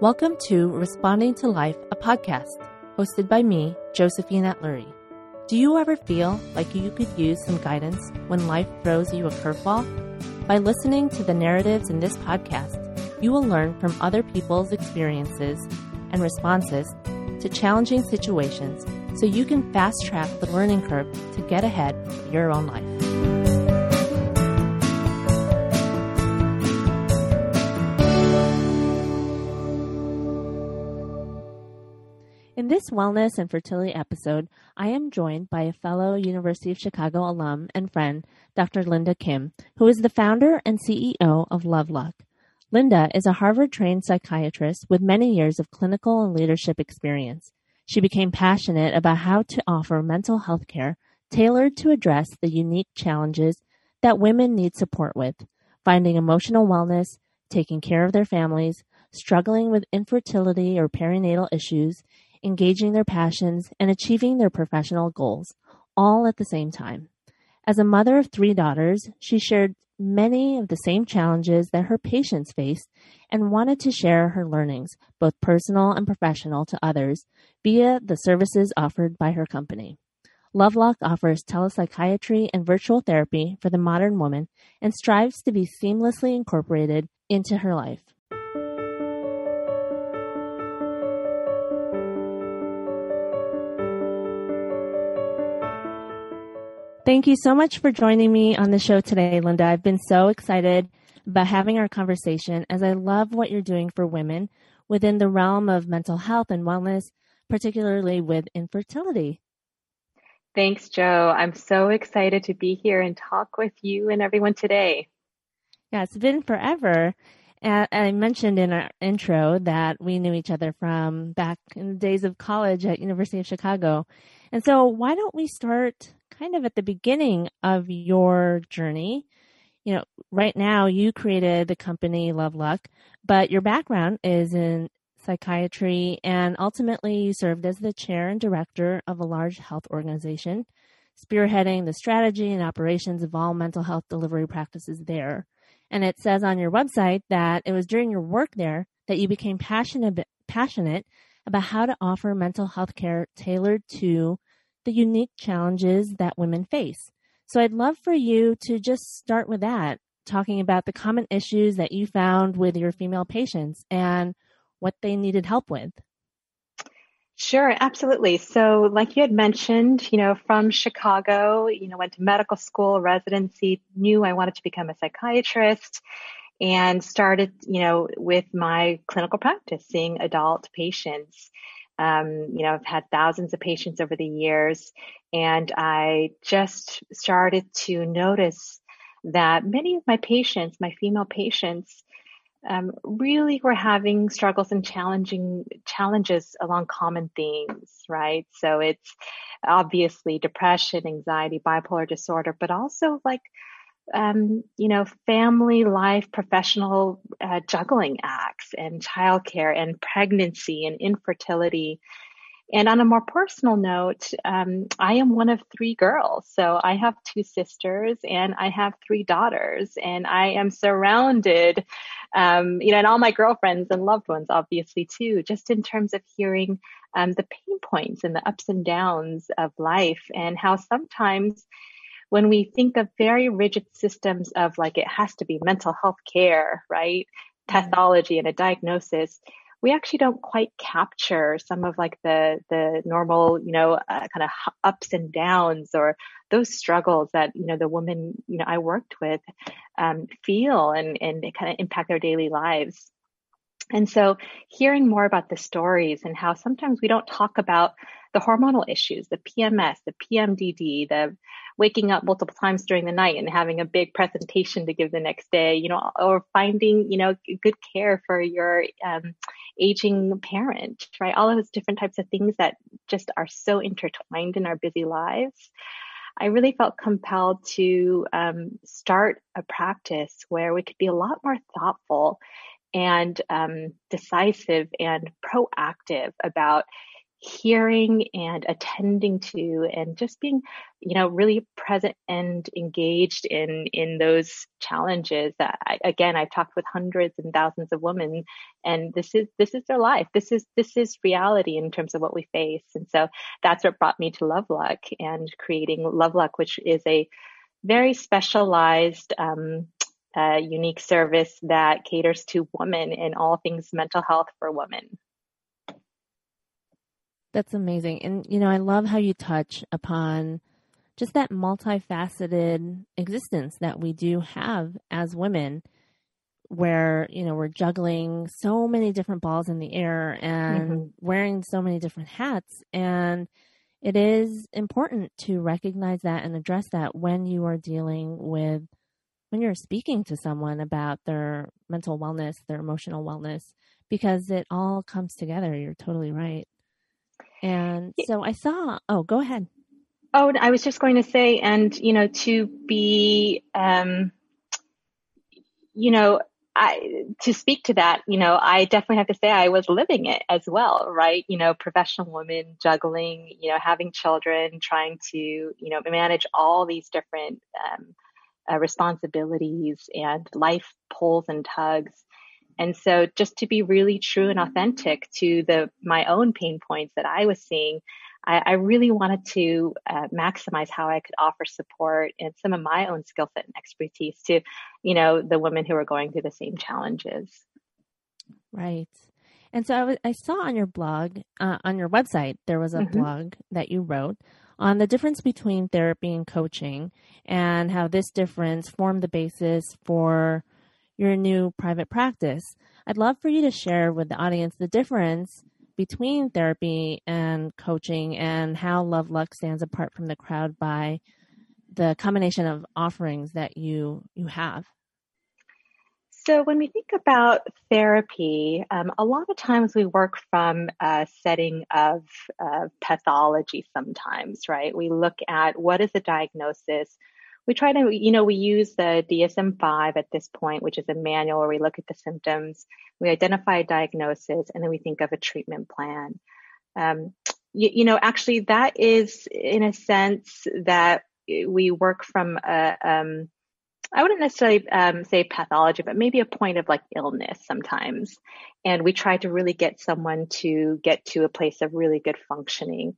Welcome to Responding to Life, a podcast hosted by me, Josephine Atluri. Do you ever feel like you could use some guidance when life throws you a curveball? By listening to the narratives in this podcast, you will learn from other people's experiences and responses to challenging situations so you can fast track the learning curve to get ahead in your own life. Wellness and fertility episode, I am joined by a fellow University of Chicago alum and friend, Dr. Linda Kim, who is the founder and CEO of Loveluck. Linda is a Harvard trained psychiatrist with many years of clinical and leadership experience. She became passionate about how to offer mental health care tailored to address the unique challenges that women need support with, finding emotional wellness, taking care of their families, struggling with infertility or perinatal issues, engaging their passions, and achieving their professional goals, all at the same time. As a mother of three daughters, she shared many of the same challenges that her patients faced and wanted to share her learnings, both personal and professional, to others via the services offered by her company. Loveluck offers telepsychiatry and virtual therapy for the modern woman and strives to be seamlessly incorporated into her life. Thank you so much for joining me on the show today, Linda. I've been so excited about having our conversation as I love what you're doing for women within the realm of mental health and wellness, particularly with infertility. Thanks, Joe. I'm so excited to be here and talk with you and everyone today. Yeah, it's been forever. And I mentioned in our intro that we knew each other from back in the days of college at University of Chicago. And so why don't we start kind of at the beginning of your journey. You know, right now you created the company Love Luck, but your background is in psychiatry and ultimately you served as the chair and director of a large health organization, spearheading the strategy and operations of all mental health delivery practices there. And it says on your website that it was during your work there that you became passionate passionate about how to offer mental health care tailored to the unique challenges that women face. So I'd love for you to just start with that, talking about the common issues that you found with your female patients and what they needed help with. Sure, absolutely. So, like you had mentioned, you know, from Chicago, you know, went to medical school, residency, knew I wanted to become a psychiatrist and started, you know, with my clinical practice, seeing adult patients. Um, you know, I've had thousands of patients over the years, and I just started to notice that many of my patients, my female patients, um, really were having struggles and challenging challenges along common themes, right? So it's obviously depression, anxiety, bipolar disorder, but also like um, you know, family life, professional uh, juggling acts, and childcare, and pregnancy, and infertility. And on a more personal note, um, I am one of three girls. So I have two sisters and I have three daughters, and I am surrounded, um, you know, and all my girlfriends and loved ones, obviously, too, just in terms of hearing um, the pain points and the ups and downs of life and how sometimes when we think of very rigid systems of like it has to be mental health care, right? Mm-hmm. Pathology and a diagnosis, we actually don't quite capture some of like the the normal, you know, uh, kind of ups and downs or those struggles that you know the women you know I worked with um, feel and and kind of impact their daily lives. And so hearing more about the stories and how sometimes we don't talk about the hormonal issues, the PMS, the PMDD, the waking up multiple times during the night and having a big presentation to give the next day, you know, or finding, you know, good care for your um, aging parent, right? All of those different types of things that just are so intertwined in our busy lives. I really felt compelled to um, start a practice where we could be a lot more thoughtful and um, decisive and proactive about hearing and attending to and just being you know really present and engaged in in those challenges that I, again i've talked with hundreds and thousands of women and this is this is their life. This is this is reality in terms of what we face. And so that's what brought me to loveluck and creating loveluck which is a very specialized um, uh, unique service that caters to women in all things mental health for women that's amazing. And, you know, I love how you touch upon just that multifaceted existence that we do have as women where you know we're juggling so many different balls in the air and mm-hmm. wearing so many different hats and it is important to recognize that and address that when you are dealing with when you're speaking to someone about their mental wellness their emotional wellness because it all comes together you're totally right and so I saw, oh, go ahead. Oh, I was just going to say, and, you know, to be, um, you know, I, to speak to that, you know, I definitely have to say I was living it as well, right? You know, professional woman juggling, you know, having children, trying to, you know, manage all these different um, uh, responsibilities and life pulls and tugs. And so just to be really true and authentic to the my own pain points that I was seeing, I, I really wanted to uh, maximize how I could offer support and some of my own skill set and expertise to, you know, the women who are going through the same challenges. Right. And so I, w- I saw on your blog, uh, on your website, there was a mm-hmm. blog that you wrote on the difference between therapy and coaching and how this difference formed the basis for your new private practice. I'd love for you to share with the audience the difference between therapy and coaching and how Love Luck stands apart from the crowd by the combination of offerings that you you have. So when we think about therapy, um, a lot of times we work from a setting of uh, pathology sometimes, right? We look at what is the diagnosis, we try to, you know, we use the DSM 5 at this point, which is a manual where we look at the symptoms, we identify a diagnosis, and then we think of a treatment plan. Um, you, you, know, actually, that is in a sense that we work from a, um, I wouldn't necessarily um, say pathology, but maybe a point of like illness sometimes. And we try to really get someone to get to a place of really good functioning.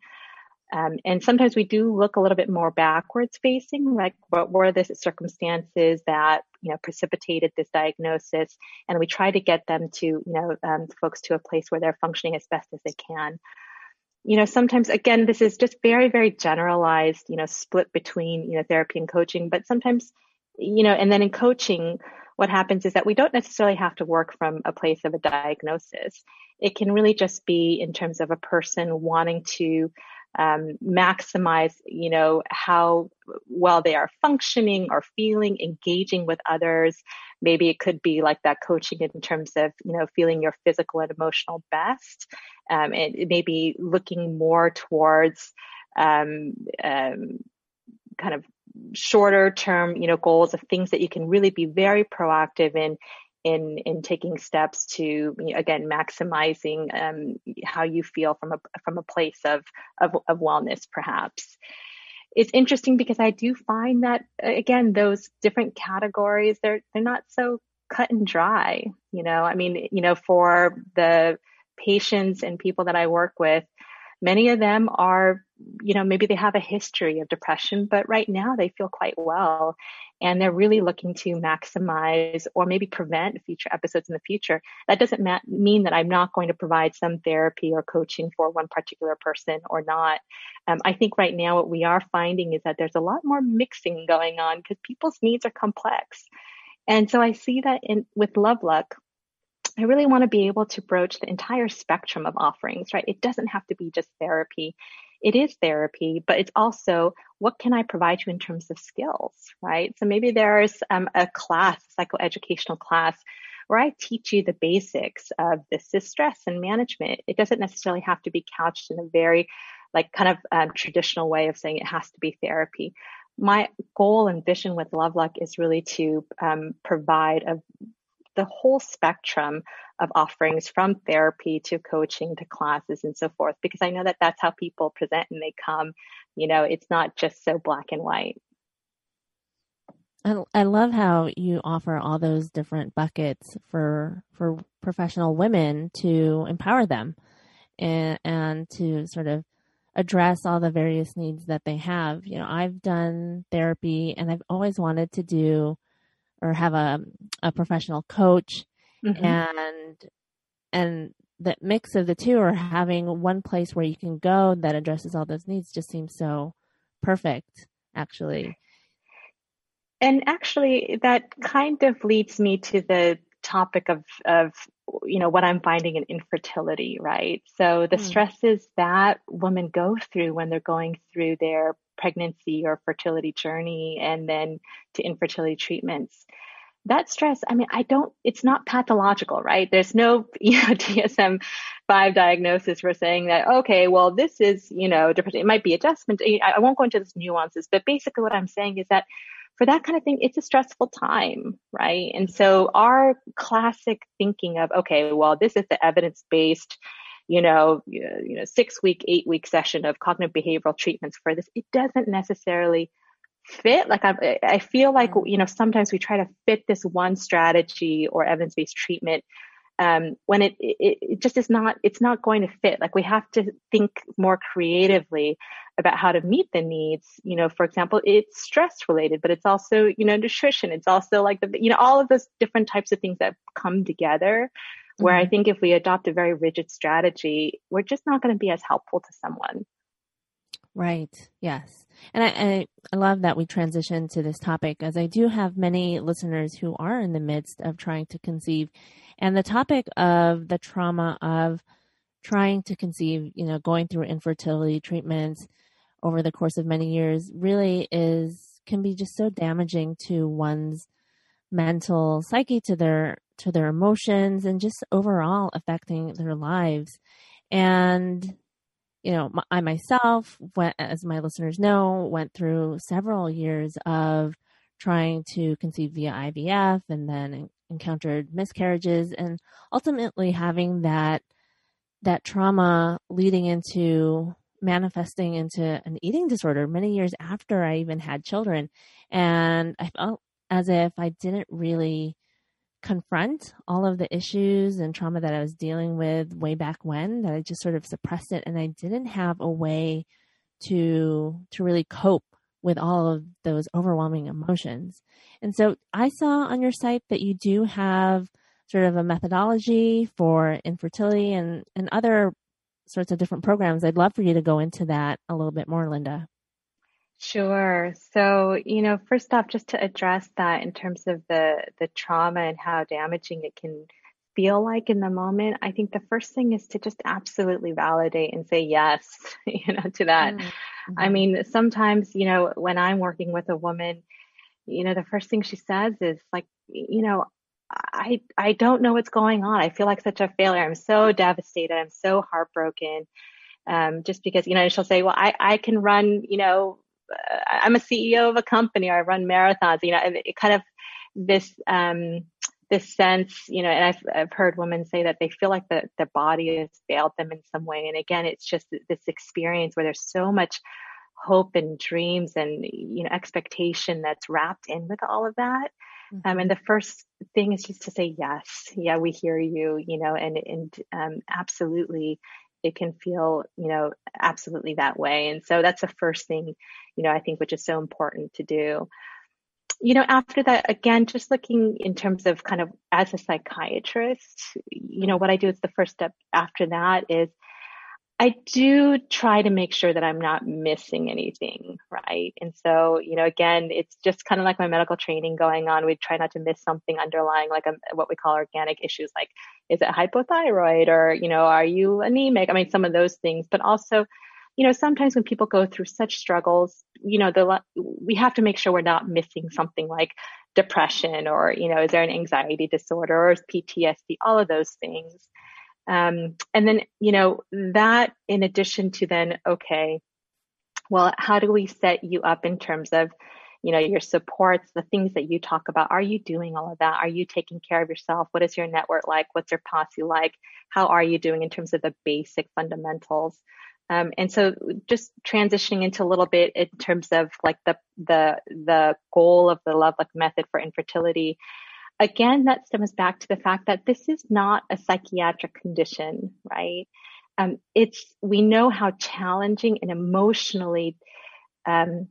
Um, and sometimes we do look a little bit more backwards facing, like what were the circumstances that you know precipitated this diagnosis, and we try to get them to you know um, folks to a place where they're functioning as best as they can. You know, sometimes again, this is just very very generalized, you know, split between you know therapy and coaching, but sometimes you know, and then in coaching, what happens is that we don't necessarily have to work from a place of a diagnosis. It can really just be in terms of a person wanting to um, maximize, you know, how well they are functioning or feeling, engaging with others. Maybe it could be like that coaching in terms of, you know, feeling your physical and emotional best. Um, and maybe looking more towards um, um, kind of shorter term, you know, goals of things that you can really be very proactive in in in taking steps to again maximizing um, how you feel from a from a place of, of of wellness perhaps. It's interesting because I do find that again those different categories they're they're not so cut and dry you know? I mean you know for the patients and people that I work with many of them are you know maybe they have a history of depression but right now they feel quite well and they're really looking to maximize or maybe prevent future episodes in the future. That doesn't ma- mean that I'm not going to provide some therapy or coaching for one particular person or not. Um, I think right now what we are finding is that there's a lot more mixing going on because people's needs are complex. And so I see that in with Loveluck, I really want to be able to broach the entire spectrum of offerings, right? It doesn't have to be just therapy it is therapy, but it's also what can I provide you in terms of skills, right? So maybe there's um, a class, psychoeducational class, where I teach you the basics of this is stress and management. It doesn't necessarily have to be couched in a very like kind of um, traditional way of saying it has to be therapy. My goal and vision with Loveluck is really to um, provide a the whole spectrum of offerings from therapy to coaching to classes and so forth, because I know that that's how people present and they come. You know, it's not just so black and white. I, I love how you offer all those different buckets for for professional women to empower them and and to sort of address all the various needs that they have. You know, I've done therapy and I've always wanted to do or have a a professional coach mm-hmm. and and that mix of the two or having one place where you can go that addresses all those needs just seems so perfect actually and actually, that kind of leads me to the topic of, of you know what I'm finding in infertility, right? So the mm. stresses that women go through when they're going through their pregnancy or fertility journey, and then to infertility treatments. That stress, I mean, I don't, it's not pathological, right? There's no, you know, DSM 5 diagnosis for saying that, okay, well, this is, you know, it might be adjustment. I won't go into those nuances, but basically what I'm saying is that for that kind of thing, it's a stressful time, right? And so our classic thinking of, okay, well, this is the evidence based, you know, you know, six week, eight week session of cognitive behavioral treatments for this, it doesn't necessarily fit. Like I, I feel like, you know, sometimes we try to fit this one strategy or evidence based treatment um, when it, it, it just is not it's not going to fit. Like we have to think more creatively about how to meet the needs. You know for example it's stress related but it's also you know nutrition. It's also like the you know all of those different types of things that come together where mm-hmm. i think if we adopt a very rigid strategy we're just not going to be as helpful to someone Right. Yes. And I, I, I, love that we transition to this topic as I do have many listeners who are in the midst of trying to conceive and the topic of the trauma of trying to conceive, you know, going through infertility treatments over the course of many years really is, can be just so damaging to one's mental psyche, to their, to their emotions and just overall affecting their lives. And you know, I myself, went, as my listeners know, went through several years of trying to conceive via IVF and then encountered miscarriages and ultimately having that that trauma leading into manifesting into an eating disorder many years after I even had children. And I felt as if I didn't really confront all of the issues and trauma that I was dealing with way back when that I just sort of suppressed it and I didn't have a way to to really cope with all of those overwhelming emotions. And so I saw on your site that you do have sort of a methodology for infertility and, and other sorts of different programs. I'd love for you to go into that a little bit more, Linda. Sure. So, you know, first off, just to address that in terms of the the trauma and how damaging it can feel like in the moment, I think the first thing is to just absolutely validate and say yes, you know, to that. Mm-hmm. I mean, sometimes, you know, when I'm working with a woman, you know, the first thing she says is like, you know, I I don't know what's going on. I feel like such a failure. I'm so devastated. I'm so heartbroken. Um, just because, you know, she'll say, well, I, I can run, you know, I'm a CEO of a company or I run marathons, you know, it kind of this, um, this sense, you know, and I've, I've heard women say that they feel like the, the body has failed them in some way. And again, it's just this experience where there's so much hope and dreams and, you know, expectation that's wrapped in with all of that. Mm-hmm. Um, and the first thing is just to say, yes, yeah, we hear you, you know, and, and, um, absolutely, it can feel, you know, absolutely that way. And so that's the first thing, you know, I think which is so important to do. You know, after that, again, just looking in terms of kind of as a psychiatrist, you know, what I do is the first step after that is I do try to make sure that I'm not missing anything, right? And so, you know, again, it's just kind of like my medical training going on. We try not to miss something underlying, like a, what we call organic issues, like is it hypothyroid or, you know, are you anemic? I mean, some of those things, but also, you know, sometimes when people go through such struggles, you know, we have to make sure we're not missing something like depression or, you know, is there an anxiety disorder or PTSD, all of those things. Um, and then, you know, that in addition to then, okay, well, how do we set you up in terms of, you know, your supports, the things that you talk about. Are you doing all of that? Are you taking care of yourself? What is your network like? What's your posse like? How are you doing in terms of the basic fundamentals? Um, and so just transitioning into a little bit in terms of like the the the goal of the Lovelock method for infertility. Again, that stems back to the fact that this is not a psychiatric condition, right? Um, it's we know how challenging and emotionally um,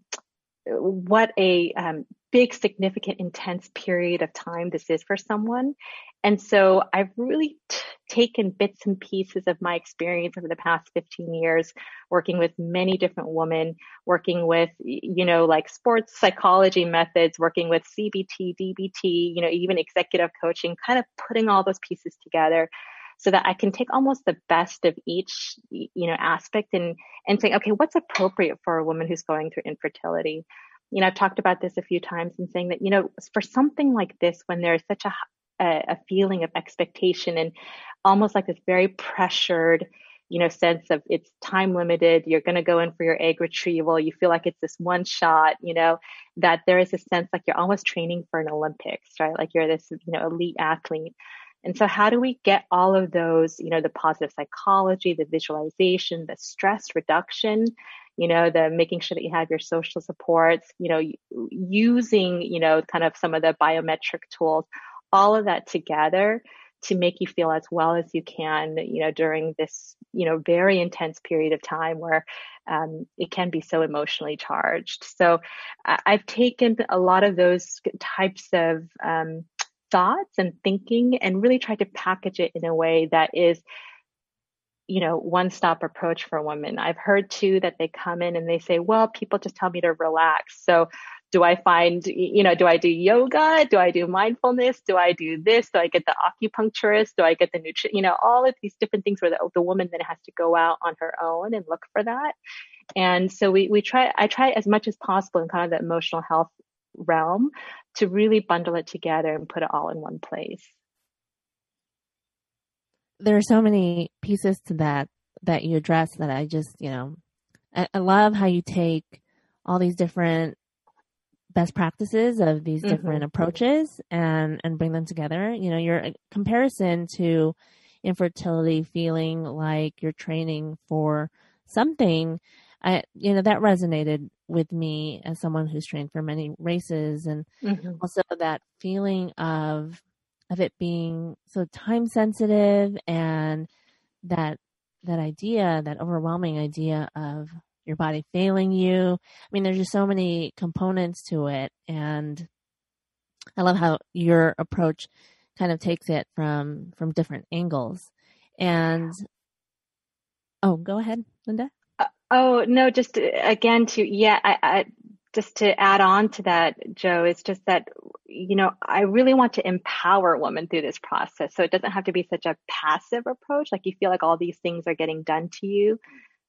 what a um, big, significant, intense period of time this is for someone. And so I've really t- taken bits and pieces of my experience over the past 15 years, working with many different women, working with, you know, like sports psychology methods, working with CBT, DBT, you know, even executive coaching, kind of putting all those pieces together so that I can take almost the best of each, you know, aspect and, and saying, okay, what's appropriate for a woman who's going through infertility? You know, I've talked about this a few times and saying that, you know, for something like this, when there's such a, a, a feeling of expectation and almost like this very pressured, you know, sense of it's time limited. You're going to go in for your egg retrieval. You feel like it's this one shot, you know, that there is a sense like you're almost training for an Olympics, right? Like you're this, you know, elite athlete. And so how do we get all of those, you know, the positive psychology, the visualization, the stress reduction, you know, the making sure that you have your social supports, you know, using, you know, kind of some of the biometric tools, all of that together to make you feel as well as you can, you know, during this, you know, very intense period of time where um, it can be so emotionally charged. So I've taken a lot of those types of um, thoughts and thinking and really tried to package it in a way that is you know one stop approach for women i've heard too that they come in and they say well people just tell me to relax so do i find you know do i do yoga? Do i do mindfulness? Do i do this? Do i get the acupuncturist? Do i get the nutrition you know all of these different things where the, the woman then has to go out on her own and look for that. And so we we try i try as much as possible in kind of the emotional health realm to really bundle it together and put it all in one place. There are so many pieces to that that you address that I just, you know, I, I love how you take all these different best practices of these mm-hmm. different approaches and and bring them together. You know, your comparison to infertility feeling like you're training for something I, you know, that resonated with me as someone who's trained for many races and mm-hmm. also that feeling of, of it being so time sensitive and that, that idea, that overwhelming idea of your body failing you. I mean, there's just so many components to it. And I love how your approach kind of takes it from, from different angles. And, oh, go ahead, Linda. Uh, oh no, just uh, again to yeah, I, I just to add on to that, Joe, is just that you know I really want to empower women through this process, so it doesn't have to be such a passive approach, like you feel like all these things are getting done to you,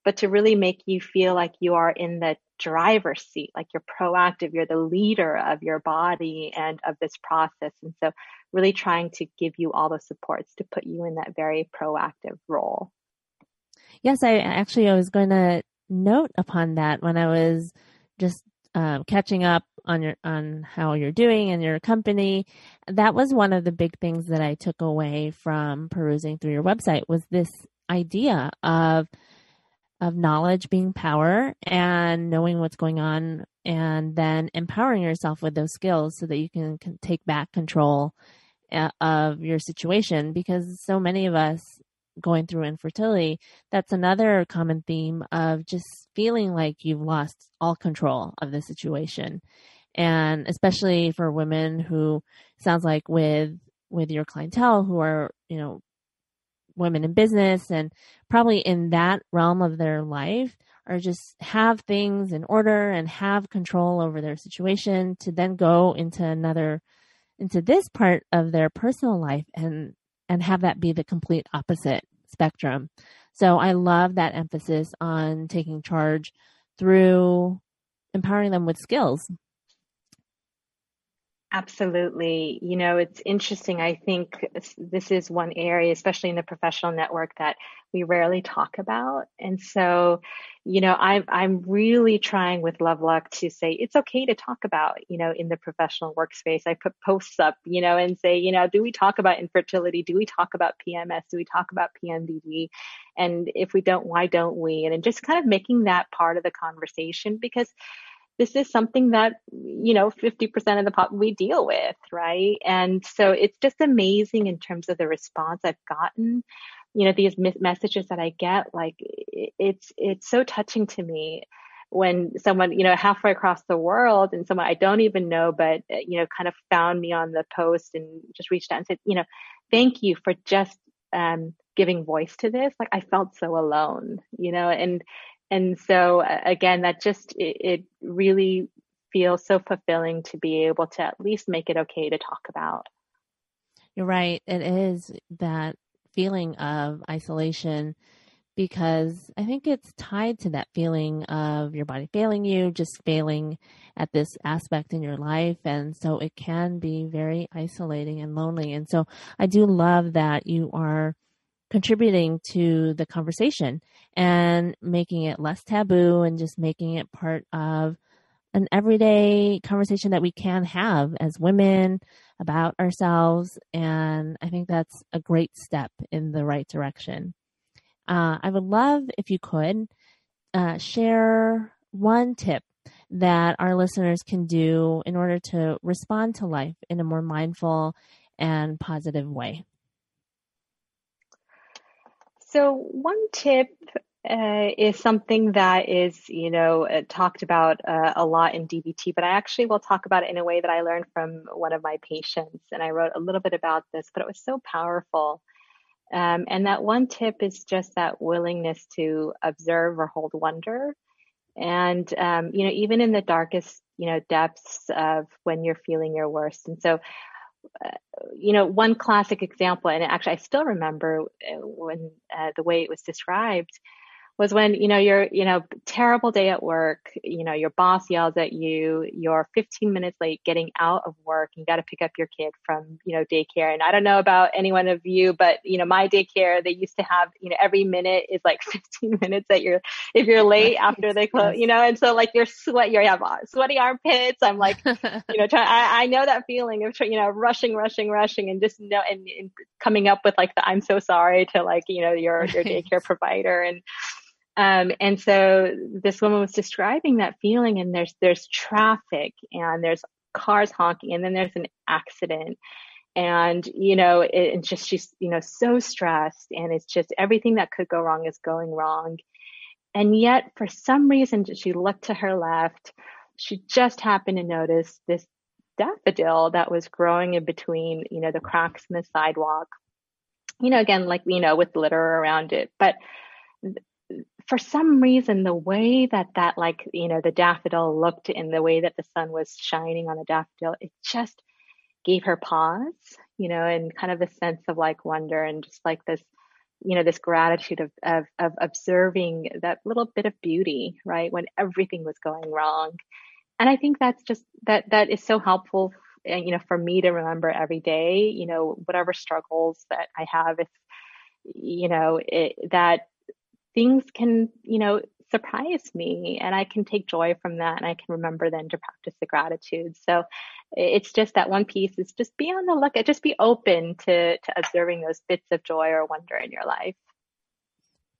but to really make you feel like you are in the driver's seat, like you're proactive, you're the leader of your body and of this process, and so really trying to give you all the supports to put you in that very proactive role. Yes, I actually I was going to note upon that when I was just um, catching up on your on how you're doing and your company. That was one of the big things that I took away from perusing through your website was this idea of of knowledge being power and knowing what's going on and then empowering yourself with those skills so that you can, can take back control uh, of your situation because so many of us going through infertility, that's another common theme of just feeling like you've lost all control of the situation. And especially for women who sounds like with with your clientele who are, you know, women in business and probably in that realm of their life are just have things in order and have control over their situation to then go into another into this part of their personal life and and have that be the complete opposite spectrum. So I love that emphasis on taking charge through empowering them with skills. Absolutely. You know, it's interesting. I think this is one area, especially in the professional network, that we rarely talk about. And so, you know, I'm, I'm really trying with Loveluck to say it's okay to talk about, you know, in the professional workspace. I put posts up, you know, and say, you know, do we talk about infertility? Do we talk about PMS? Do we talk about PMDD? And if we don't, why don't we? And just kind of making that part of the conversation because this is something that you know 50% of the pop we deal with right? And so it's just amazing in terms of the response i've gotten. You know these messages that i get like it's it's so touching to me when someone you know halfway across the world and someone i don't even know but you know kind of found me on the post and just reached out and said you know thank you for just um, giving voice to this. Like i felt so alone you know? And and so again, that just it, it really feels so fulfilling to be able to at least make it okay to talk about. You're right. It is that feeling of isolation because I think it's tied to that feeling of your body failing you, just failing at this aspect in your life. And so it can be very isolating and lonely. And so I do love that you are contributing to the conversation and making it less taboo and just making it part of an everyday conversation that we can have as women about ourselves. And I think that's a great step in the right direction. Uh, I would love if you could uh, share one tip that our listeners can do in order to respond to life in a more mindful and positive way. So one tip uh, is something that is, you know, uh, talked about uh, a lot in DBT, but I actually will talk about it in a way that I learned from one of my patients. And I wrote a little bit about this, but it was so powerful. Um, and that one tip is just that willingness to observe or hold wonder. And, um, you know, even in the darkest, you know, depths of when you're feeling your worst. And so you know, one classic example, and actually I still remember uh, when uh, the way it was described was when you know you're you know terrible day at work you know your boss yells at you you're 15 minutes late getting out of work you got to pick up your kid from you know daycare and i don't know about any one of you but you know my daycare they used to have you know every minute is like 15 minutes that you're if you're late after they close you know and so like you're sweat you have sweaty armpits i'm like you know try, I, I know that feeling of you know rushing rushing rushing and just know and, and coming up with like the i'm so sorry to like you know your your daycare provider and um, and so this woman was describing that feeling, and there's there's traffic, and there's cars honking, and then there's an accident, and you know, it, it's just she's you know so stressed, and it's just everything that could go wrong is going wrong, and yet for some reason she looked to her left, she just happened to notice this daffodil that was growing in between you know the cracks in the sidewalk, you know, again like you know with litter around it, but for some reason, the way that that like, you know, the daffodil looked in the way that the sun was shining on the daffodil, it just gave her pause, you know, and kind of a sense of like wonder and just like this, you know, this gratitude of, of, of observing that little bit of beauty, right? When everything was going wrong. And I think that's just, that, that is so helpful, eh, you know, for me to remember every day, you know, whatever struggles that I have, if, you know, it, that things can, you know, surprise me and I can take joy from that and I can remember then to practice the gratitude. So it's just that one piece is just be on the lookout, just be open to, to observing those bits of joy or wonder in your life.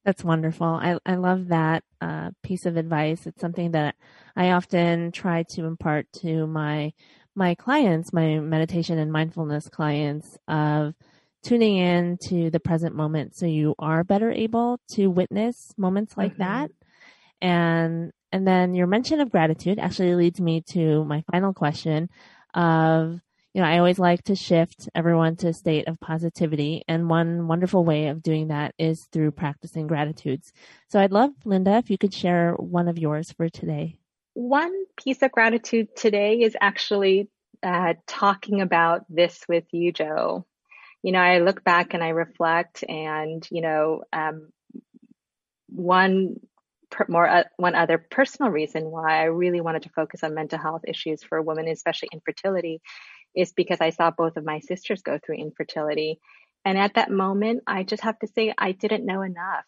That's wonderful. I, I love that uh, piece of advice. It's something that I often try to impart to my my clients, my meditation and mindfulness clients of tuning in to the present moment so you are better able to witness moments like mm-hmm. that. And and then your mention of gratitude actually leads me to my final question of you know, I always like to shift everyone to a state of positivity. And one wonderful way of doing that is through practicing gratitudes. So I'd love, Linda, if you could share one of yours for today. One piece of gratitude today is actually uh, talking about this with you, Joe you know, I look back and I reflect, and you know, um, one per, more uh, one other personal reason why I really wanted to focus on mental health issues for women, especially infertility, is because I saw both of my sisters go through infertility, and at that moment, I just have to say I didn't know enough.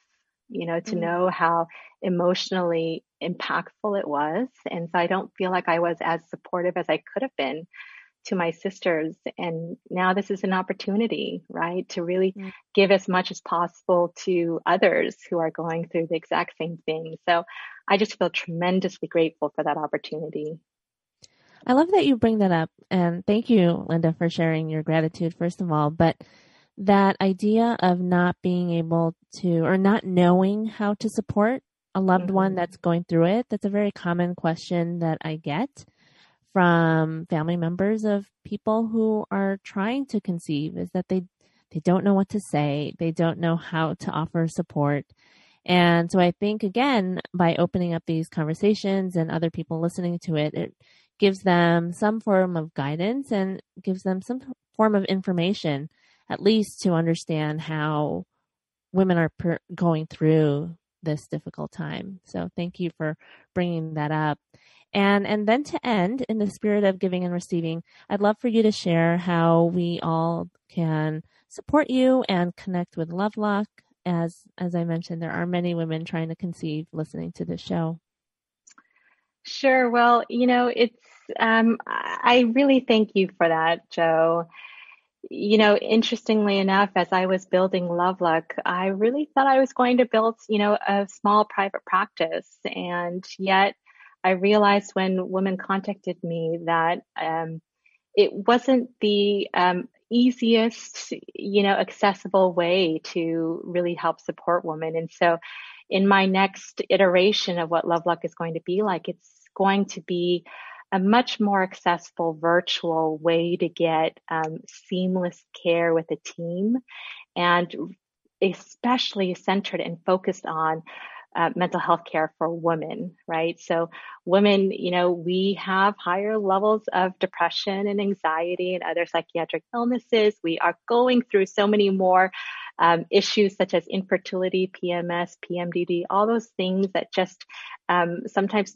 you know, to mm-hmm. know how emotionally impactful it was. And so I don't feel like I was as supportive as I could have been to my sisters. And now this is an opportunity, right, to really give as much as possible to others who are going through the exact same thing. So I just feel tremendously grateful for that opportunity. I love that you bring that up. And thank you, Linda, for sharing your gratitude, first of all. But that idea of not being able to or not knowing how to support a loved mm-hmm. one that's going through it, that's a very common question that I get from family members of people who are trying to conceive is that they they don't know what to say, they don't know how to offer support. And so I think again by opening up these conversations and other people listening to it, it gives them some form of guidance and gives them some form of information, at least to understand how women are per- going through this difficult time. So thank you for bringing that up. And and then to end in the spirit of giving and receiving, I'd love for you to share how we all can support you and connect with Lovelock. As as I mentioned, there are many women trying to conceive listening to this show. Sure. Well, you know, it's um, I really thank you for that, Joe. You know, interestingly enough, as I was building Lovelock, I really thought I was going to build, you know, a small private practice. And yet I realized when women contacted me that um, it wasn't the um, easiest, you know, accessible way to really help support women. And so in my next iteration of what Love Lovelock is going to be like, it's going to be a much more accessible virtual way to get um, seamless care with a team and especially centered and focused on uh, mental health care for women, right? So women, you know, we have higher levels of depression and anxiety and other psychiatric illnesses. We are going through so many more um, issues such as infertility, PMS, PMDD, all those things that just um, sometimes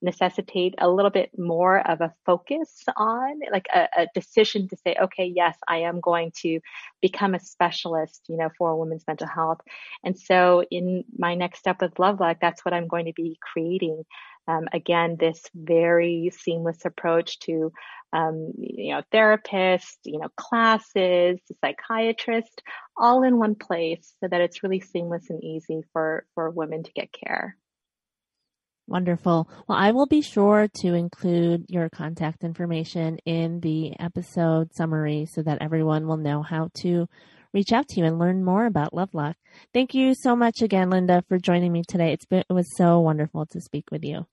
necessitate a little bit more of a focus on, like a, a, decision to say, okay, yes, I am going to become a specialist, you know, for women's mental health. And so in my next step with Lovelock, that's what I'm going to be creating. Um, again, this very seamless approach to, um, you know, therapists, you know, classes, psychiatrist, all in one place so that it's really seamless and easy for, for women to get care. Wonderful. Well, I will be sure to include your contact information in the episode summary so that everyone will know how to reach out to you and learn more about Lovelock. Thank you so much again, Linda, for joining me today. It's been, it was so wonderful to speak with you.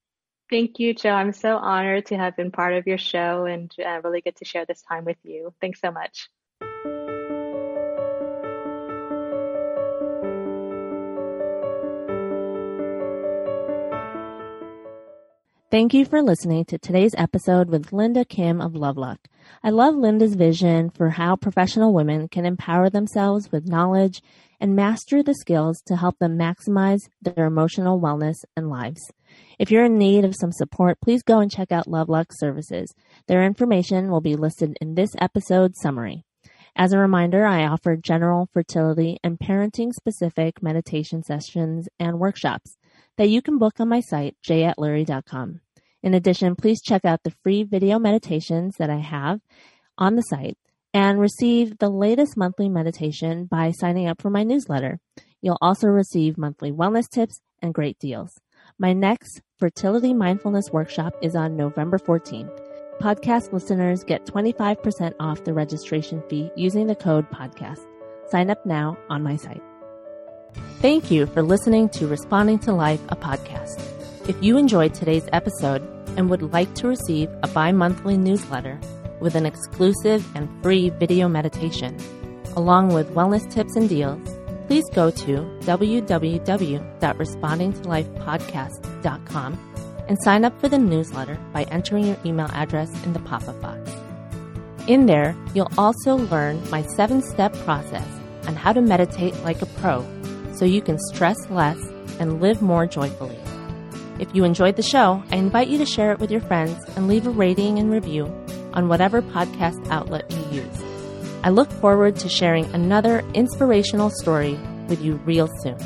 Thank you, Joe. I'm so honored to have been part of your show and uh, really get to share this time with you. Thanks so much. Thank you for listening to today's episode with Linda Kim of Lovelock. I love Linda's vision for how professional women can empower themselves with knowledge and master the skills to help them maximize their emotional wellness and lives. If you're in need of some support, please go and check out Lovelock services. Their information will be listed in this episode summary. As a reminder, I offer general fertility and parenting specific meditation sessions and workshops that you can book on my site, jatluri.com. In addition, please check out the free video meditations that I have on the site and receive the latest monthly meditation by signing up for my newsletter. You'll also receive monthly wellness tips and great deals. My next fertility mindfulness workshop is on November 14th. Podcast listeners get 25% off the registration fee using the code podcast. Sign up now on my site. Thank you for listening to Responding to Life, a podcast. If you enjoyed today's episode and would like to receive a bi monthly newsletter with an exclusive and free video meditation, along with wellness tips and deals, please go to www.respondingtolifepodcast.com and sign up for the newsletter by entering your email address in the pop up box. In there, you'll also learn my seven step process on how to meditate like a pro so you can stress less and live more joyfully. If you enjoyed the show, I invite you to share it with your friends and leave a rating and review on whatever podcast outlet you use. I look forward to sharing another inspirational story with you real soon.